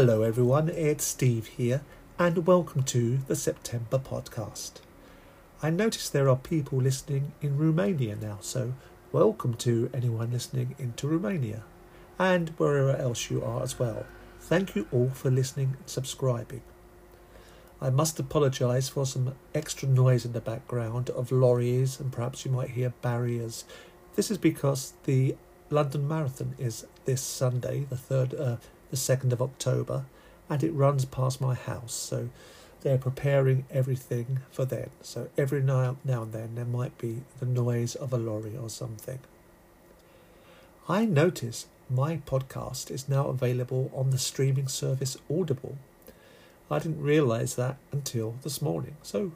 Hello, everyone, it's Steve here, and welcome to the September podcast. I notice there are people listening in Romania now, so welcome to anyone listening into Romania and wherever else you are as well. Thank you all for listening and subscribing. I must apologise for some extra noise in the background of lorries and perhaps you might hear barriers. This is because the London Marathon is this Sunday, the third, uh, the second of October, and it runs past my house. So they're preparing everything for then. So every now, now and then there might be the noise of a lorry or something. I notice my podcast is now available on the streaming service Audible. I didn't realise that until this morning, so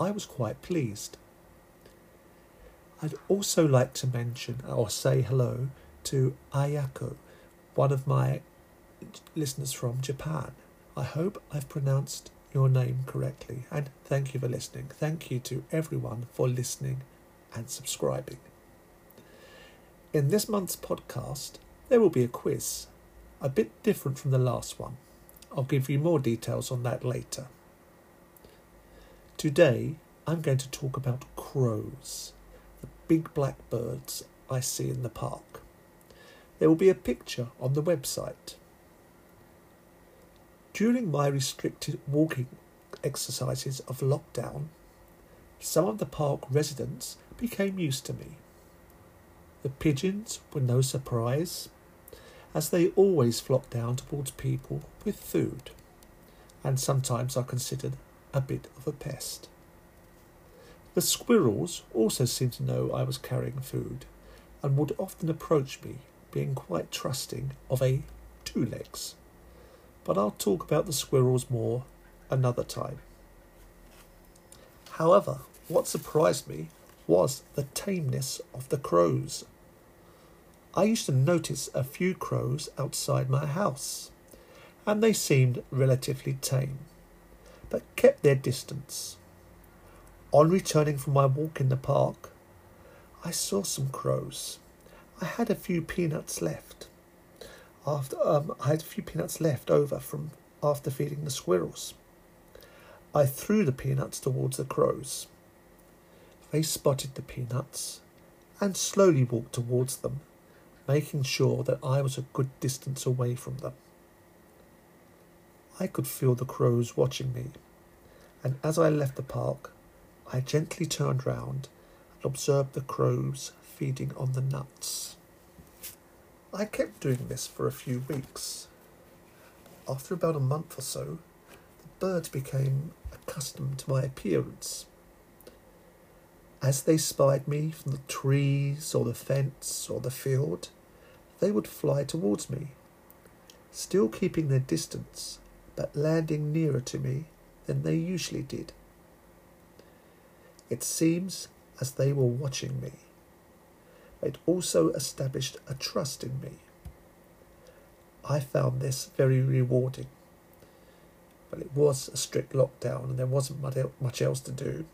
I was quite pleased. I'd also like to mention or say hello to Ayako, one of my listeners from Japan. I hope I've pronounced your name correctly, and thank you for listening. Thank you to everyone for listening and subscribing. In this month's podcast, there will be a quiz, a bit different from the last one. I'll give you more details on that later. Today, I'm going to talk about crows, the big black birds I see in the park. There will be a picture on the website. During my restricted walking exercises of lockdown, some of the park residents became used to me. The pigeons were no surprise, as they always flock down towards people with food, and sometimes are considered a bit of a pest. The squirrels also seemed to know I was carrying food, and would often approach me, being quite trusting of a two legs. But I'll talk about the squirrels more another time. However, what surprised me was the tameness of the crows. I used to notice a few crows outside my house, and they seemed relatively tame, but kept their distance. On returning from my walk in the park, I saw some crows. I had a few peanuts left. After um, I had a few peanuts left over from after feeding the squirrels. I threw the peanuts towards the crows. They spotted the peanuts and slowly walked towards them making sure that I was a good distance away from them. I could feel the crows watching me, and as I left the park, I gently turned round and observed the crows feeding on the nuts. I kept doing this for a few weeks. After about a month or so, the birds became accustomed to my appearance. As they spied me from the trees or the fence or the field, they would fly towards me, still keeping their distance, but landing nearer to me than they usually did. It seems as they were watching me. It also established a trust in me. I found this very rewarding. But it was a strict lockdown and there wasn't much else to do.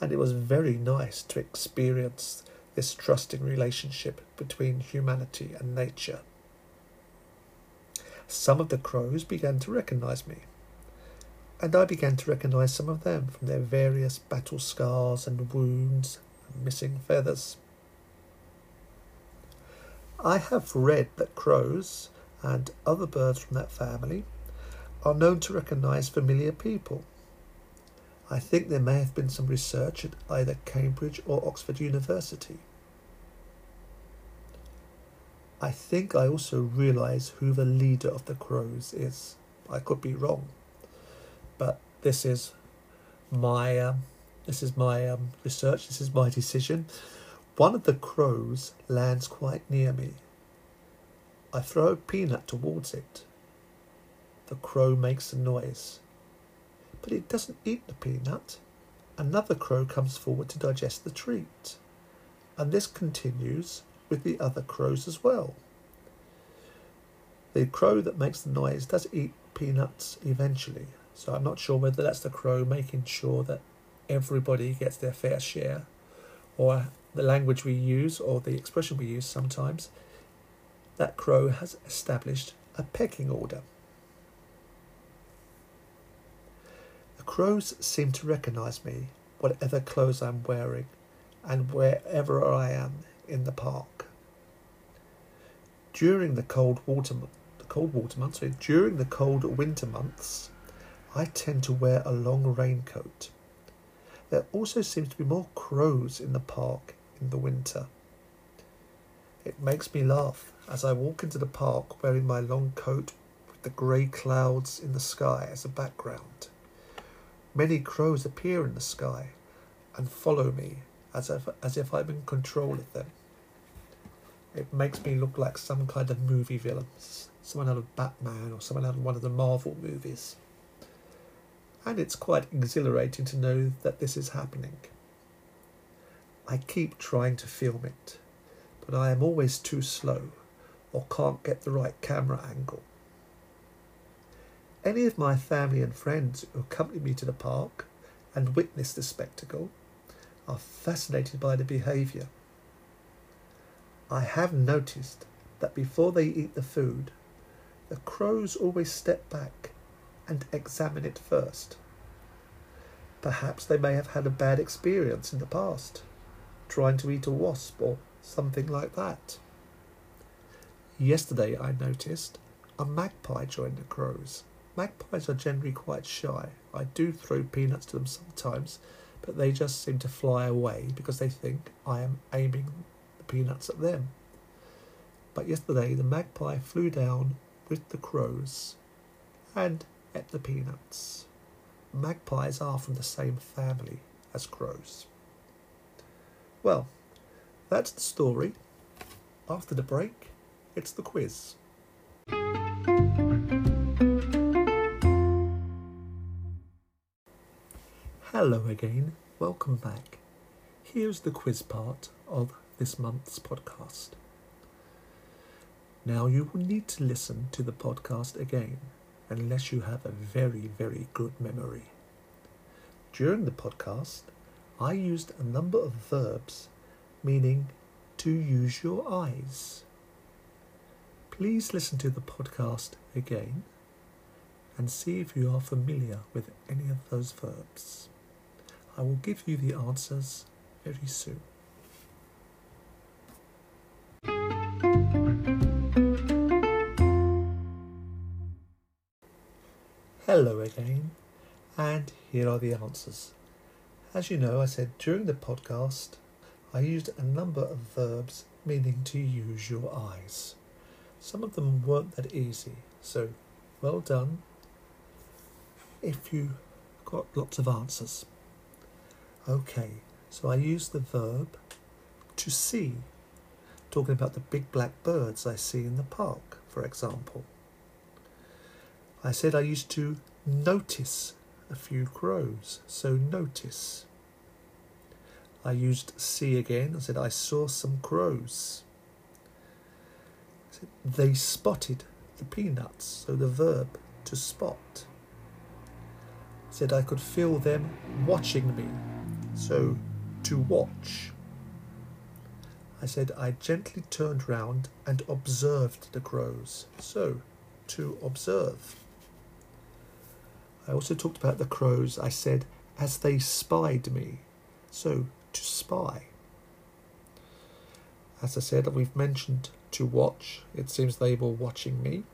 And it was very nice to experience this trusting relationship between humanity and nature. Some of the crows began to recognize me, and I began to recognize some of them from their various battle scars and wounds and missing feathers. I have read that crows and other birds from that family are known to recognize familiar people. I think there may have been some research at either Cambridge or Oxford University. I think I also realise who the leader of the crows is. I could be wrong, but this is my um, this is my um, research. This is my decision. One of the crows lands quite near me. I throw a peanut towards it. The crow makes a noise but it doesn't eat the peanut. Another crow comes forward to digest the treat, and this continues with the other crows as well. The crow that makes the noise does eat peanuts eventually, so I'm not sure whether that's the crow making sure that everybody gets their fair share, or the language we use or the expression we use sometimes that Crow has established a pecking order. The crows seem to recognise me, whatever clothes I'm wearing, and wherever I am in the park. During the cold water, the cold water months, sorry, during the cold winter months, I tend to wear a long raincoat. There also seems to be more crows in the park in the winter. It makes me laugh as I walk into the park wearing my long coat with the grey clouds in the sky as a background. Many crows appear in the sky and follow me as if, as if I'm in control of them. It makes me look like some kind of movie villain, someone out of Batman or someone out of one of the Marvel movies. And it's quite exhilarating to know that this is happening. I keep trying to film it, but I am always too slow or can't get the right camera angle. Any of my family and friends who accompany me to the park and witness the spectacle are fascinated by the behaviour. I have noticed that before they eat the food, the crows always step back and examine it first. Perhaps they may have had a bad experience in the past, trying to eat a wasp or something like that. Yesterday I noticed a magpie joined the crows. Magpies are generally quite shy. I do throw peanuts to them sometimes, but they just seem to fly away because they think I am aiming the peanuts at them. But yesterday the magpie flew down with the crows and ate the peanuts. Magpies are from the same family as crows. Well, that's the story. After the break, it's the quiz. Hello again, welcome back. Here's the quiz part of this month's podcast. Now, you will need to listen to the podcast again unless you have a very, very good memory. During the podcast, I used a number of verbs meaning to use your eyes. Please listen to the podcast again and see if you are familiar with any of those verbs. I will give you the answers very soon. Hello again, and here are the answers. As you know, I said during the podcast I used a number of verbs meaning to use your eyes. Some of them weren't that easy, so well done if you got lots of answers. Okay, so I used the verb to see, talking about the big black birds I see in the park, for example. I said I used to notice a few crows, so notice. I used see again. I said I saw some crows. Said, they spotted the peanuts, so the verb to spot. said I could feel them watching me, so, to watch. I said I gently turned round and observed the crows. So, to observe. I also talked about the crows. I said, as they spied me. So, to spy. As I said, we've mentioned to watch. It seems they were watching me.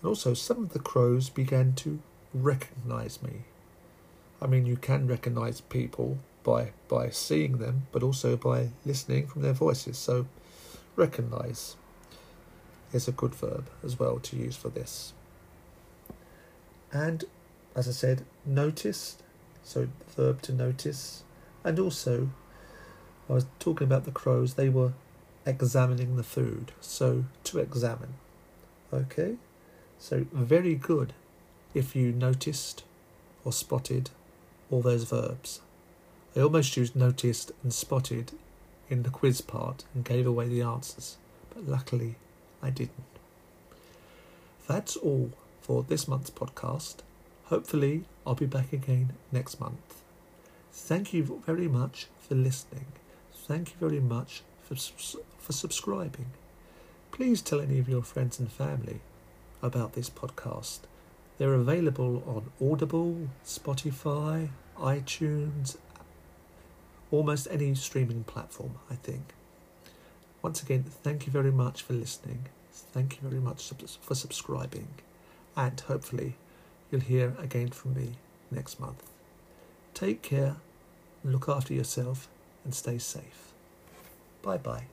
And also, some of the crows began to recognize me. I mean, you can recognize people by by seeing them, but also by listening from their voices. So, recognize is a good verb as well to use for this. And as I said, notice, so the verb to notice, and also I was talking about the crows, they were examining the food, so to examine. Okay, so very good if you noticed or spotted all those verbs. I almost used noticed and spotted in the quiz part and gave away the answers, but luckily I didn't. That's all for this month's podcast. Hopefully, I'll be back again next month. Thank you very much for listening. Thank you very much for, for subscribing. Please tell any of your friends and family about this podcast They're available on Audible, Spotify, iTunes, almost any streaming platform, I think. Once again, thank you very much for listening. Thank you very much for subscribing. And hopefully, you'll hear again from me next month. Take care, look after yourself, and stay safe. Bye bye.